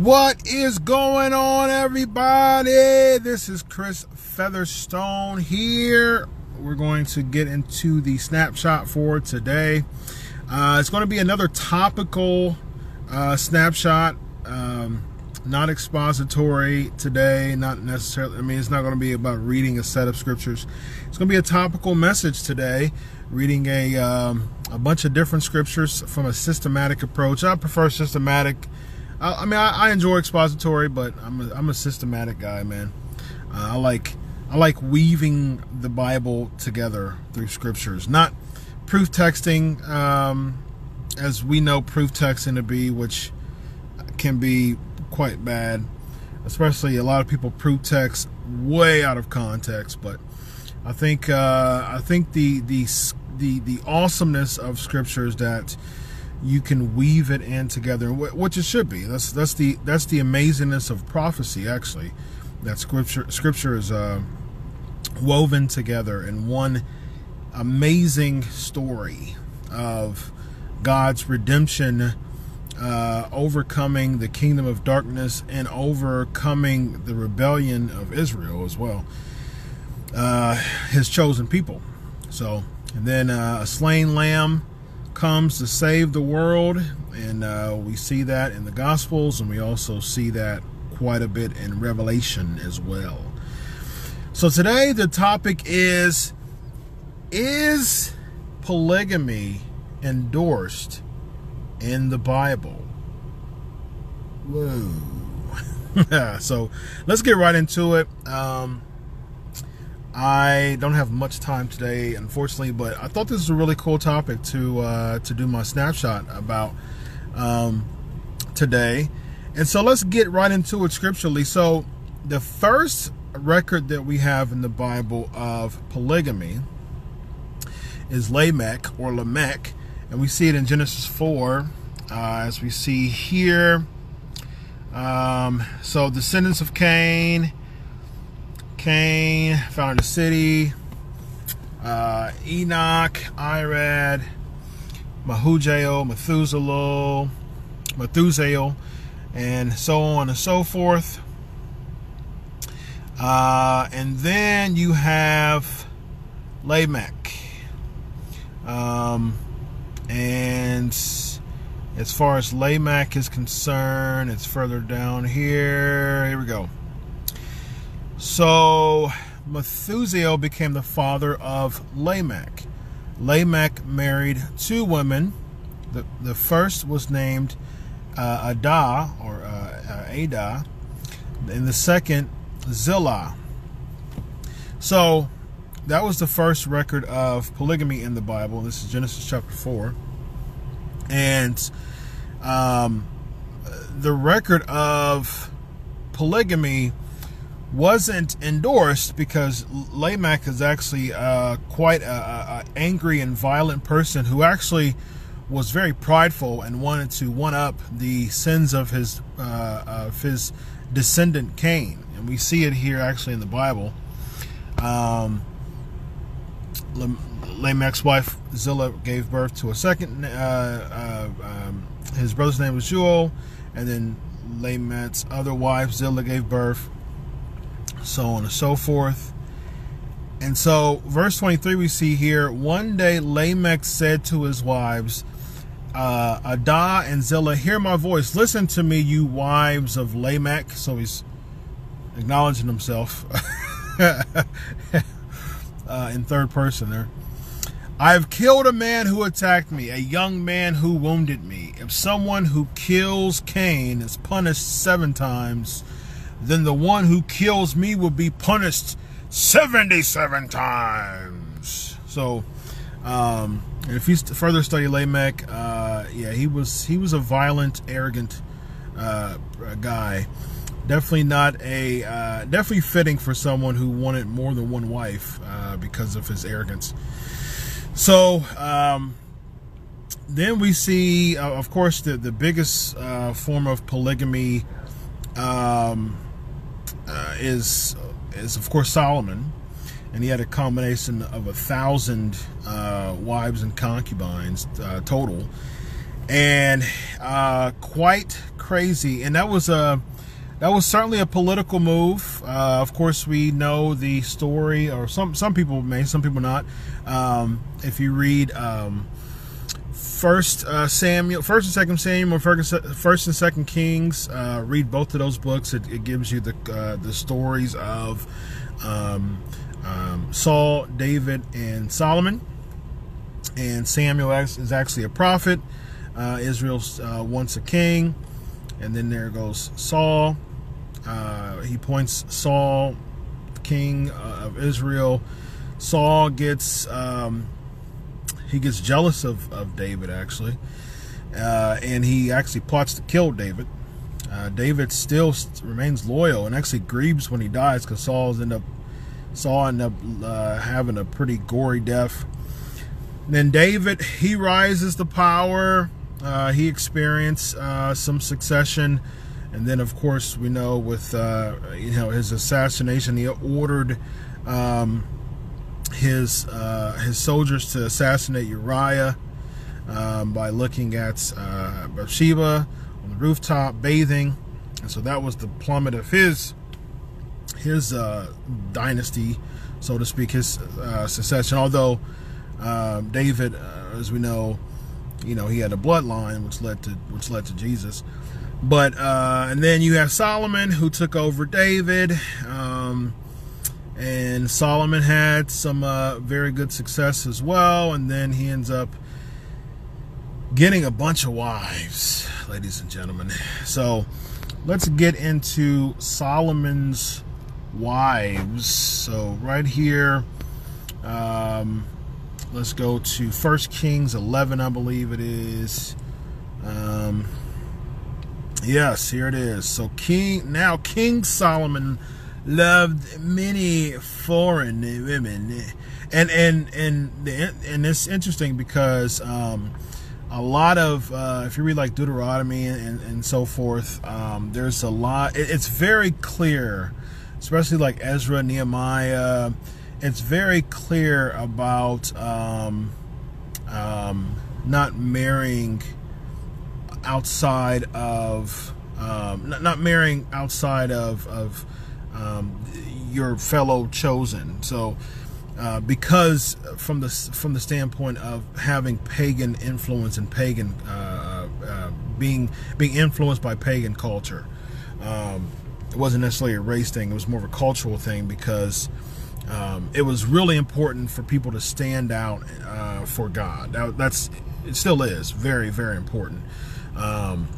What is going on, everybody? This is Chris Featherstone here. We're going to get into the snapshot for today. Uh, it's going to be another topical uh, snapshot, um, not expository today, not necessarily. I mean, it's not going to be about reading a set of scriptures. It's going to be a topical message today, reading a um, a bunch of different scriptures from a systematic approach. I prefer systematic I, I mean, I, I, enjoy expository, but I'm a, I'm a systematic guy, man. Uh, I like I like weaving the Bible together through scriptures, not proof texting, um, as we know proof texting to be, which can be quite bad. Especially a lot of people proof text way out of context, but I think uh, I think the the the the awesomeness of scriptures that you can weave it in together, which it should be. That's that's the that's the amazingness of prophecy, actually. That scripture scripture is uh, woven together in one amazing story of God's redemption, uh, overcoming the kingdom of darkness and overcoming the rebellion of Israel as well, uh, His chosen people. So, and then uh, a slain lamb comes to save the world, and uh, we see that in the Gospels, and we also see that quite a bit in Revelation as well. So today the topic is Is polygamy endorsed in the Bible? Whoa. so let's get right into it. Um, I don't have much time today, unfortunately, but I thought this was a really cool topic to uh, to do my snapshot about um, today. And so let's get right into it scripturally. So the first record that we have in the Bible of polygamy is Lamech or Lamech, and we see it in Genesis 4, uh, as we see here. Um, so descendants of Cain Cain, founder of the city. Uh, Enoch, Irad, Mehujael, Methuselah, Methuselah, and so on and so forth. Uh, and then you have Lamech. Um, and as far as Lamech is concerned, it's further down here. Here we go. So Methuselah became the father of Lamech. Lamech married two women. The, the first was named uh, Adah or uh, uh, Adah, and the second Zillah. So that was the first record of polygamy in the Bible. This is Genesis chapter 4. And um, the record of polygamy wasn't endorsed because Lamech is actually uh, quite a, angry and violent person who actually was very prideful and wanted to one up the sins of his uh, of his descendant Cain, and we see it here actually in the Bible. Um, Lamech's wife Zillah gave birth to a second. Uh, uh, um, his brother's name was Jubal, and then Lamech's other wife Zillah gave birth so on and so forth. And so, verse 23, we see here one day Lamech said to his wives, uh, Adah and Zillah, hear my voice. Listen to me, you wives of Lamech. So he's acknowledging himself uh, in third person there. I have killed a man who attacked me, a young man who wounded me. If someone who kills Cain is punished seven times, then the one who kills me will be punished 77 times. So, um, if you further study Lamech, uh, yeah, he was he was a violent, arrogant uh, guy. Definitely not a uh, definitely fitting for someone who wanted more than one wife uh, because of his arrogance. So um, then we see, uh, of course, the the biggest uh, form of polygamy. Um, uh, is is of course Solomon, and he had a combination of a thousand uh, wives and concubines uh, total, and uh, quite crazy, and that was a that was certainly a political move. Uh, of course, we know the story, or some some people may, some people not. Um, if you read um, First uh, Samuel, First and Second Samuel, First and Second Kings, uh, read both of those books. It, it gives you the uh, the stories of um, um, Saul, David, and Solomon. And Samuel is actually a prophet. Uh, Israel uh, wants a king, and then there goes Saul uh, he points Saul, king of Israel. Saul gets um, he gets jealous of, of David actually, uh, and he actually plots to kill David. Uh, David still remains loyal and actually grieves when he dies because Saul's end up Saul end up uh, having a pretty gory death. Then David he rises to power. Uh, he experienced some succession and then, of course, we know with uh, you know his assassination, he ordered um, his uh, his soldiers to assassinate Uriah um, by looking at uh, Bathsheba on the rooftop bathing, and so that was the plummet of his his uh, dynasty, so to speak, his uh, succession. Although um, David, uh, as we know, you know he had a bloodline which led to which led to Jesus. But uh, and then you have Solomon who took over David, and Solomon had some uh, very good success as well. And then he ends up getting a bunch of wives, ladies and gentlemen. So let's get into Solomon's wives. So right here, um, let's go to First Kings 11, I believe it is. Um, Yes, here it is. So King now King Solomon loved many foreign women, and and and and it's interesting because um, a lot of uh, if you read like Deuteronomy and, and so forth, um, there's a lot. it's very clear, especially like Ezra, Nehemiah. It's very clear about um, um not marrying outside of um, not, not, marrying outside of, of um, your fellow chosen. So, uh, because from the from the standpoint of having pagan influence and pagan uh, uh, being being influenced by pagan culture, um, it wasn't necessarily a race thing. It was more of a cultural thing because. Um, it was really important for people to stand out uh, for God. That, that's it still is very very important. Um,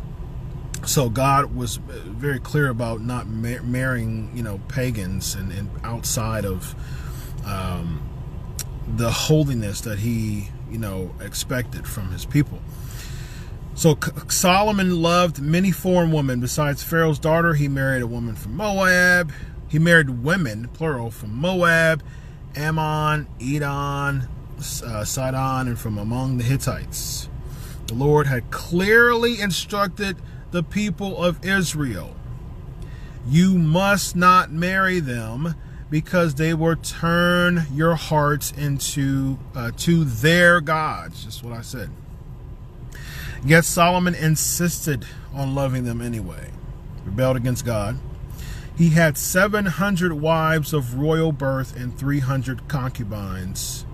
so God was very clear about not mar- marrying, you know, pagans and, and outside of um, the holiness that He, you know, expected from His people. So Solomon loved many foreign women. Besides Pharaoh's daughter, he married a woman from Moab. He married women, plural, from Moab, Ammon, Edom, uh, Sidon, and from among the Hittites. The Lord had clearly instructed the people of Israel. You must not marry them because they will turn your hearts into uh, to their gods. Just what i said. Yet solomon insisted on loving them anyway. Rebelled against god. He had 700 wives of royal birth and 300 concubines.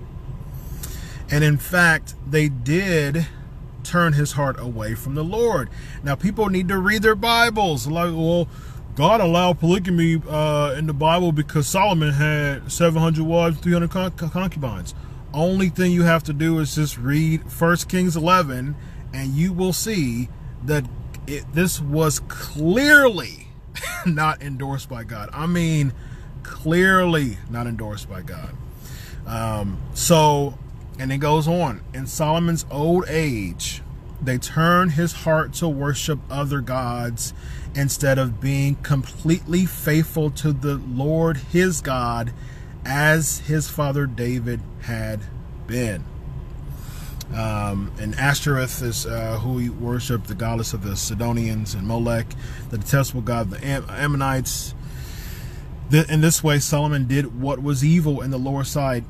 And in fact they did turn his heart away from the Lord. Now, people need to read their Bibles. Like, well, God allowed polygamy uh, in the Bible because Solomon had 700 wives, 300 con- concubines. Only thing you have to do is just read 1 Kings 11, and you will see that it, this was clearly not endorsed by God. I mean, clearly not endorsed by God. Um, so and it goes on. In Solomon's old age, they turned his heart to worship other gods instead of being completely faithful to the Lord his God as his father David had been. Um, and Ashtoreth is uh, who he worshiped, the goddess of the Sidonians, and Molech, the detestable god of the Am- Ammonites. In this way, Solomon did what was evil in the lower side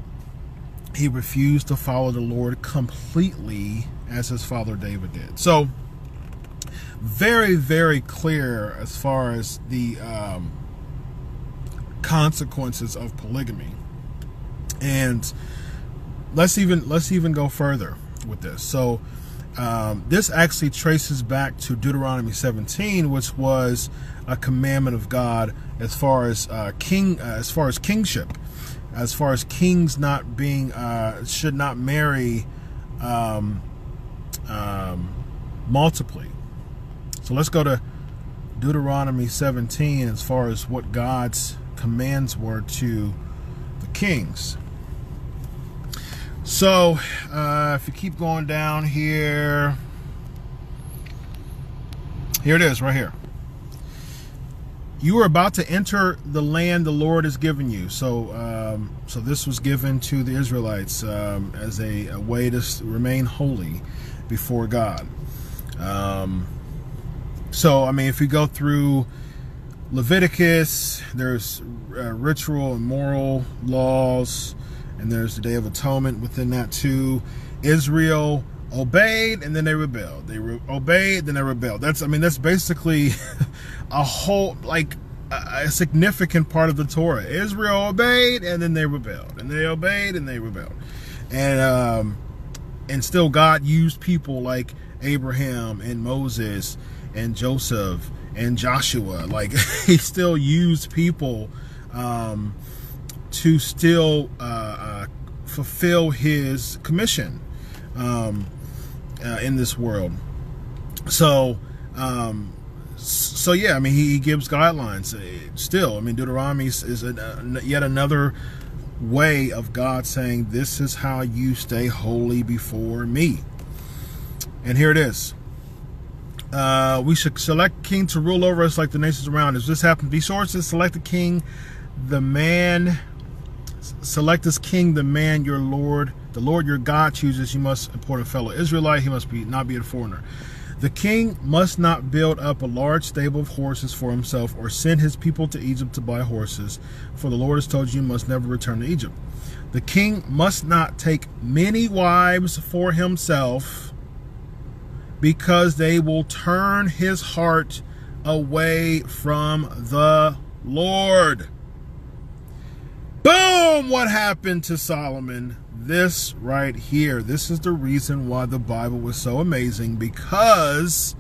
he refused to follow the Lord completely as his father David did. So, very, very clear as far as the um, consequences of polygamy. And let's even let's even go further with this. So um, this actually traces back to Deuteronomy 17, which was a commandment of God as far as uh, king, uh, as far as kingship, as far as kings not being uh, should not marry um, um, multiply. So let's go to Deuteronomy 17 as far as what God's commands were to the kings. So, uh, if you keep going down here, here it is right here. You are about to enter the land the Lord has given you. So, um, so this was given to the Israelites um, as a, a, way to remain holy before God. Um, so, I mean, if you go through Leviticus, there's uh, ritual and moral laws and there's the Day of Atonement within that too. Israel obeyed and then they rebelled. They re- obeyed, then they rebelled. That's I mean that's basically a whole like a, a significant part of the Torah. Israel obeyed and then they rebelled, and they obeyed and they rebelled, and um, and still God used people like Abraham and Moses and Joseph and Joshua. Like he still used people. Um, to still uh, uh, fulfill his commission um, uh, in this world. So, um, so yeah, I mean, he, gives guidelines. Uh, still, I mean, Deuteronomy is a, yet another way of God saying, "This is how you stay holy before me." And here it is. Uh, we should select king to rule over us like the nations around us. This happened. Be sources. Select a king, the man select as king the man your Lord, the Lord your God chooses. You must import a fellow Israelite. He must be not be a foreigner. The king must not build up a large stable of horses for himself or send his people to Egypt to buy horses, for the Lord has told you you must never return to Egypt. The king must not take many wives for himself because they will turn his heart away from the Lord. Boom! What happened to Solomon? This right here. This is the reason why the Bible was so amazing because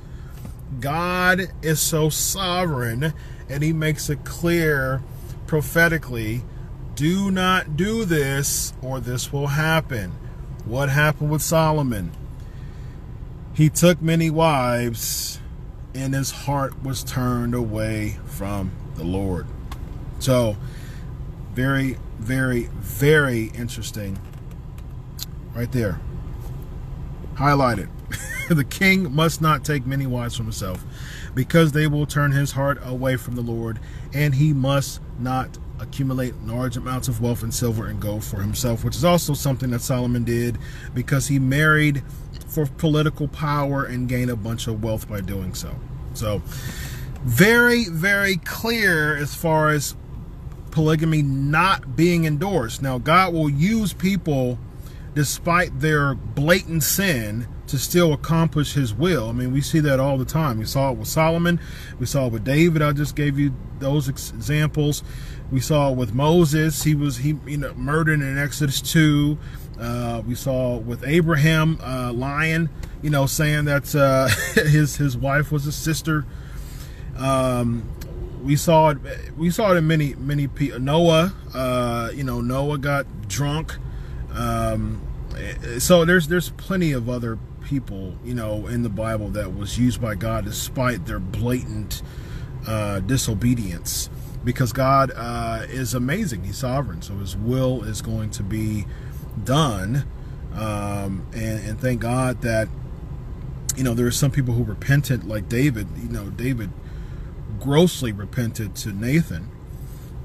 God is so sovereign and he makes it clear prophetically do not do this or this will happen. What happened with Solomon? He took many wives and his heart was turned away from the Lord. So, very, very, very interesting. Right there. Highlighted. the king must not take many wives from himself, because they will turn his heart away from the Lord, and he must not accumulate large amounts of wealth and silver and gold for himself, which is also something that Solomon did because he married for political power and gained a bunch of wealth by doing so. So, very, very clear as far as polygamy not being endorsed. Now, God will use people despite their blatant sin to still accomplish his will. I mean, we see that all the time. We saw it with Solomon. We saw it with David. I just gave you those examples. We saw it with Moses. He was he you know murdered in Exodus 2. Uh, we saw with Abraham uh, lying, you know, saying that uh, his his wife was a sister. Um, we saw it. We saw it in many many people. Noah, uh, you know, Noah got drunk. Um, so there's there's plenty of other people, you know, in the Bible that was used by God despite their blatant uh, disobedience, because God uh, is amazing. He's sovereign, so His will is going to be done. Um, and, and thank God that you know there are some people who repented, like David. You know, David grossly repented to Nathan.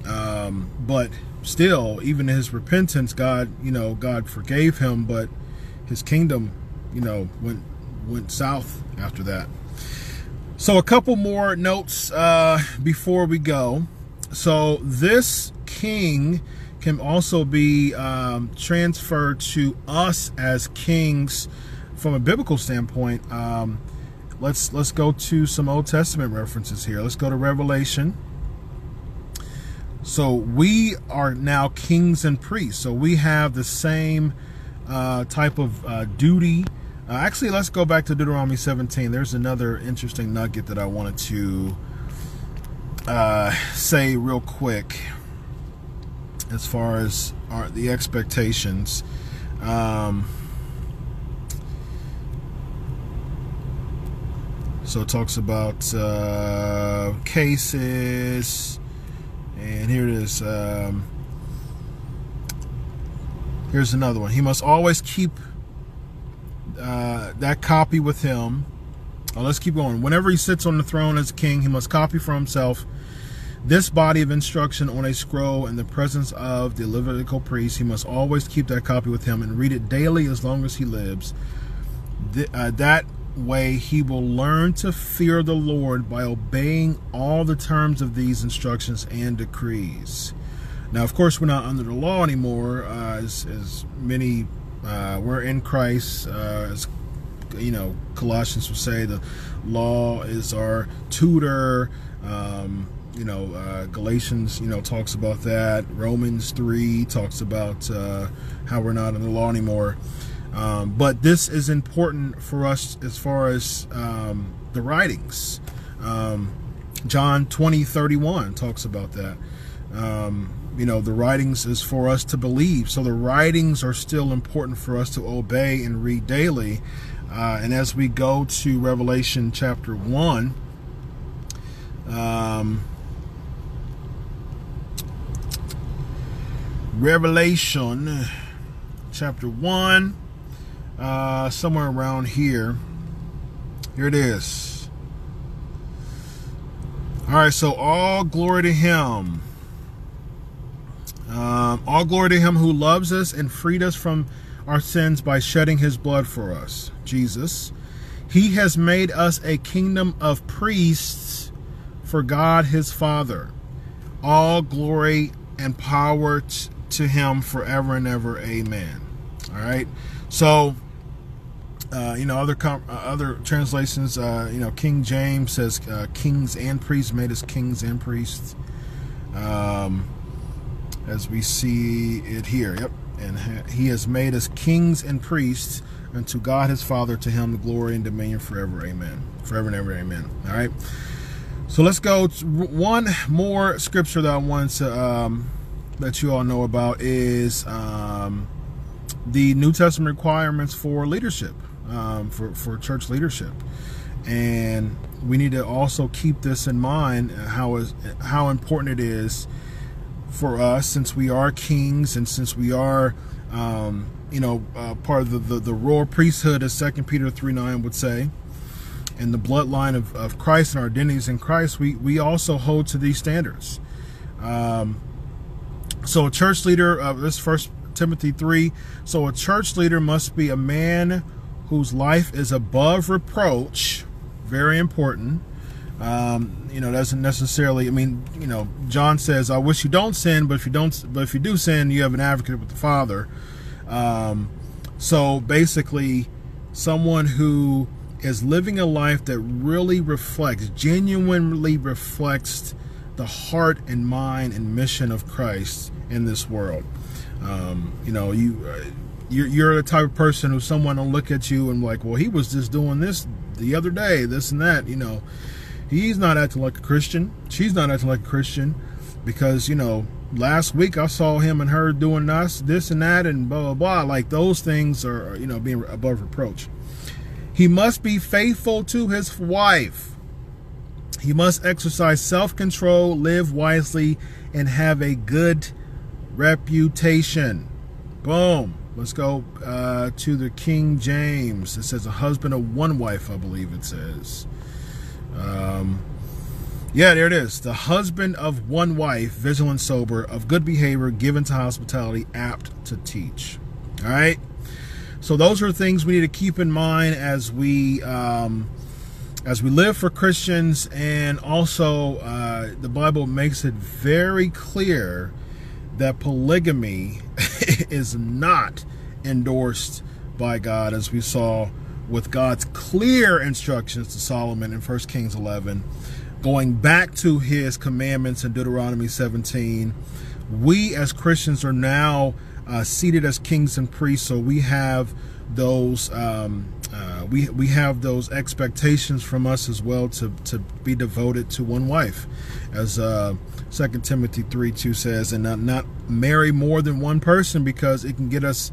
Um, but still, even his repentance, God, you know, God forgave him, but his kingdom, you know, went went south after that. So a couple more notes uh, before we go. So this king can also be um, transferred to us as kings from a biblical standpoint. Um, let's let's go to some Old Testament references here. Let's go to Revelation. So we are now kings and priests. So we have the same uh, type of uh, duty. Uh, actually, let's go back to Deuteronomy 17. There's another interesting nugget that I wanted to uh, say real quick as far as our, the expectations. Um, so it talks about uh, cases, and here it is. Um, here's another one. He must always keep uh, that copy with him. Oh, let's keep going. Whenever he sits on the throne as king, he must copy for himself this body of instruction on a scroll in the presence of the Levitical priest. He must always keep that copy with him and read it daily as long as he lives. Uh, that way he will learn to fear the Lord by obeying all the terms of these instructions and decrees. Now, of course, we're not under the law anymore, uh, as, as, many uh, we're in Christ. Uh, as you know, Colossians will say, the law is our tutor. Um, you know, uh, Galatians, you know, talks about that. Romans 3 talks about uh, how we're not in the law anymore. Um, but this is important for us as far as um, the writings. Um, John 20, 31 talks about that. Um, you know, the writings is for us to believe. So the writings are still important for us to obey and read daily. Uh, and as we go to Revelation chapter 1, um, Revelation chapter 1, uh, somewhere around here. Here it is. All right, so all glory to Him. Um, all glory to Him who loves us and freed us from our sins by shedding His blood for us, Jesus. He has made us a kingdom of priests for God His Father. All glory and power to him forever and ever. Amen. All right. So, uh, you know, other uh, other translations, uh, you know, King James says uh, kings and priests, made us kings and priests. Um, as we see it here. Yep. And ha he has made us kings and priests unto God his Father, to him the glory and dominion forever. Amen. Forever and ever. Amen. All right. So let's go one more scripture that I want to um, that you all know about is um, the New Testament requirements for leadership, um, for, for church leadership. And we need to also keep this in mind how is how important it is for us since we are kings and since we are um, you know uh, part of the, the, the royal priesthood as Second Peter 3 9 would say and the bloodline of, of Christ and our identities in Christ we we also hold to these standards um, so a church leader, uh, this First Timothy 3. So a church leader must be a man whose life is above reproach. Very important. Um, you know, doesn't necessarily. I mean, you know, John says, "I wish you don't sin, but if you don't, but if you do sin, you have an advocate with the Father." Um, so basically, someone who is living a life that really reflects, genuinely reflects the heart and mind and mission of Christ in this world. Um, you know, you uh, you're, you're the type of person who someone will look at you and like, well, he was just doing this the other day, this and that. You know, he's not acting like a Christian. She's not acting like a Christian because you know last week I saw him and her doing this, this and that, and blah blah blah. Like those things are you know being above reproach. He must be faithful to his wife he must exercise self control, live wisely, and have a good reputation. Boom. Let's go uh, to the King James. It says a husband of one wife, I believe it says. Um, yeah, there it is. The husband of one wife, vigilant, sober, of good behavior, given to hospitality, apt to teach. All right. So those are things we need to keep in mind as we um, as we live for Christians, and also uh, the Bible makes it very clear that polygamy is not endorsed by God, as we saw with God's clear instructions to Solomon in 1 Kings 11, going back to his commandments in Deuteronomy 17. We as Christians are now uh, seated as kings and priests, so we have those um, uh, we we have those expectations from us as well to to be devoted to one wife, as uh, Second Timothy three two says, and not not marry more than one person because it can get us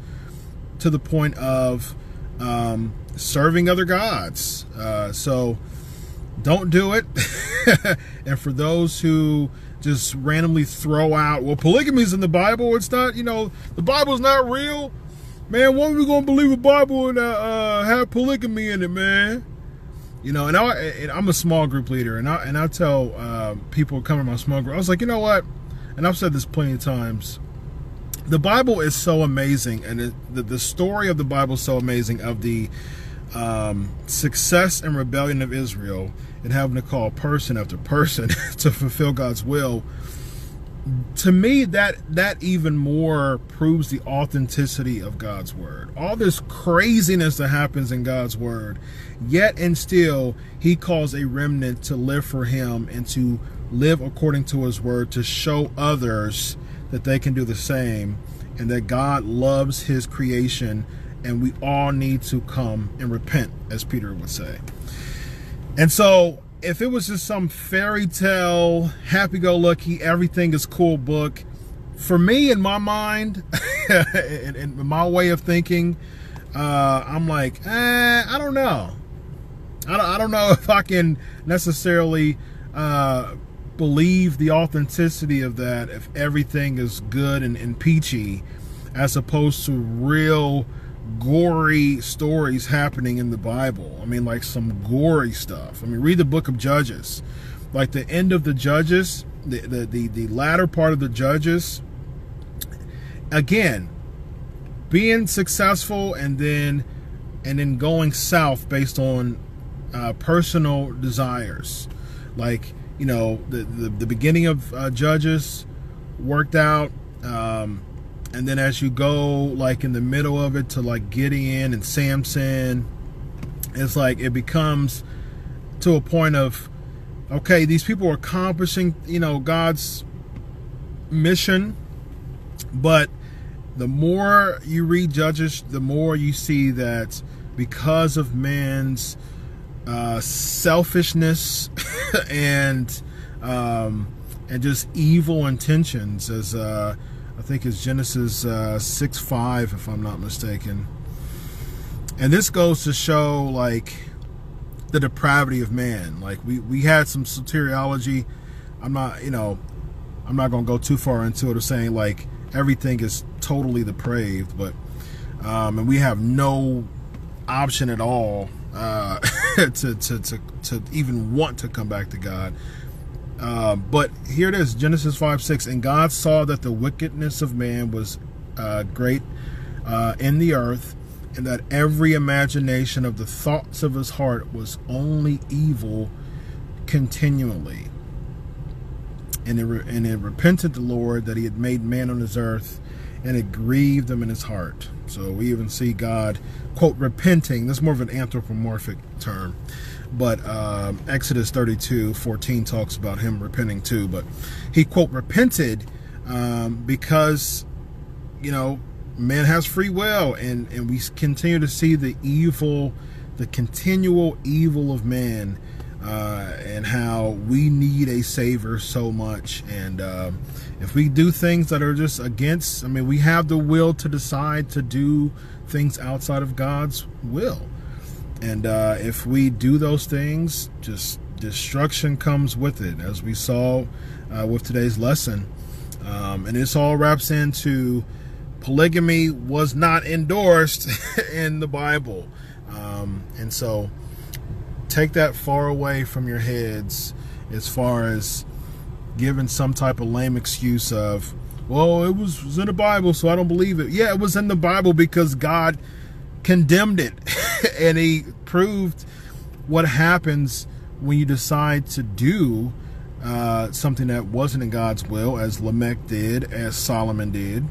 to the point of um, serving other gods. Uh, so don't do it. and for those who just randomly throw out, well, polygamy is in the Bible. It's not, you know, the Bible's not real. Man, when are we gonna believe a Bible and uh, uh, have polygamy in it, man? You know, and, I, and I'm a small group leader, and I and I tell uh, people coming to my small group, I was like, you know what? And I've said this plenty of times. The Bible is so amazing, and it, the the story of the Bible is so amazing of the um, success and rebellion of Israel and having to call person after person to fulfill God's will to me that that even more proves the authenticity of God's word. All this craziness that happens in God's word, yet and still he calls a remnant to live for him and to live according to his word to show others that they can do the same and that God loves his creation and we all need to come and repent as Peter would say. And so if it was just some fairy tale, happy go lucky, everything is cool book, for me in my mind, in, in, my way of thinking, uh, I'm like, eh, I don't know. I don't, I don't know if I can necessarily uh, believe the authenticity of that if everything is good and, and peachy as opposed to real gory stories happening in the Bible. I mean, like some gory stuff. I mean, read the book of Judges. Like the end of the Judges, the, the, the, the latter part of the Judges, again, being successful and then and then going south based on uh, personal desires. Like, you know, the, the, the beginning of uh, Judges worked out. Um, and then as you go like in the middle of it to like Gideon and Samson, it's like it becomes to a point of okay, these people are accomplishing, you know, God's mission, but the more you read Judges, the more you see that because of man's uh, selfishness and um, and just evil intentions, as uh, I think it's Genesis uh, 6 5, if I'm not mistaken. And this goes to show, like, the depravity of man. Like, we, we had some soteriology. I'm not, you know, I'm not going to go too far into it of saying, like, everything is totally depraved, but, um, and we have no option at all uh, to, to, to, to even want to come back to God. Uh, but here it is Genesis 5 6. And God saw that the wickedness of man was uh, great uh, in the earth, and that every imagination of the thoughts of his heart was only evil continually. And it, re- and it repented the Lord that he had made man on his earth, and it grieved him in his heart. So we even see God, quote, repenting. That's more of an anthropomorphic term but um, Exodus 32 14 talks about him repenting too. But he, quote, repented um, because, you know, man has free will, and, and we continue to see the evil, the continual evil of man. Uh, and how we need a savior so much. And uh, if we do things that are just against, I mean, we have the will to decide to do things outside of God's will. And uh, if we do those things, just destruction comes with it, as we saw uh, with today's lesson. Um, and this all wraps into polygamy was not endorsed in the Bible. Um, and so take that far away from your heads as far as giving some type of lame excuse of, well, it was, was in the Bible, so I don't believe it. Yeah, it was in the Bible because God condemned it and he proved what happens when you decide to do uh, something that wasn't in God's will, as Lamech did, as Solomon did,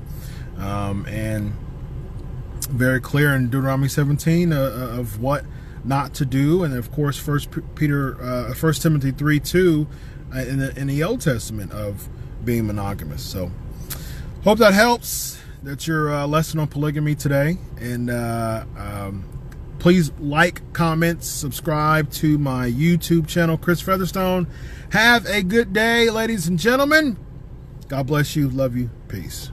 um, and very clear in Deuteronomy 17 uh, uh, of what not to do, and of course, First Peter, uh, First Timothy 3 2 uh, in the in the Old Testament of being monogamous. So, hope that helps. That's your uh, lesson on polygamy today, and uh, um, please like, comment, subscribe to my YouTube channel, Chris Featherstone. Have a good day, ladies and gentlemen. God bless you. Love you. Peace.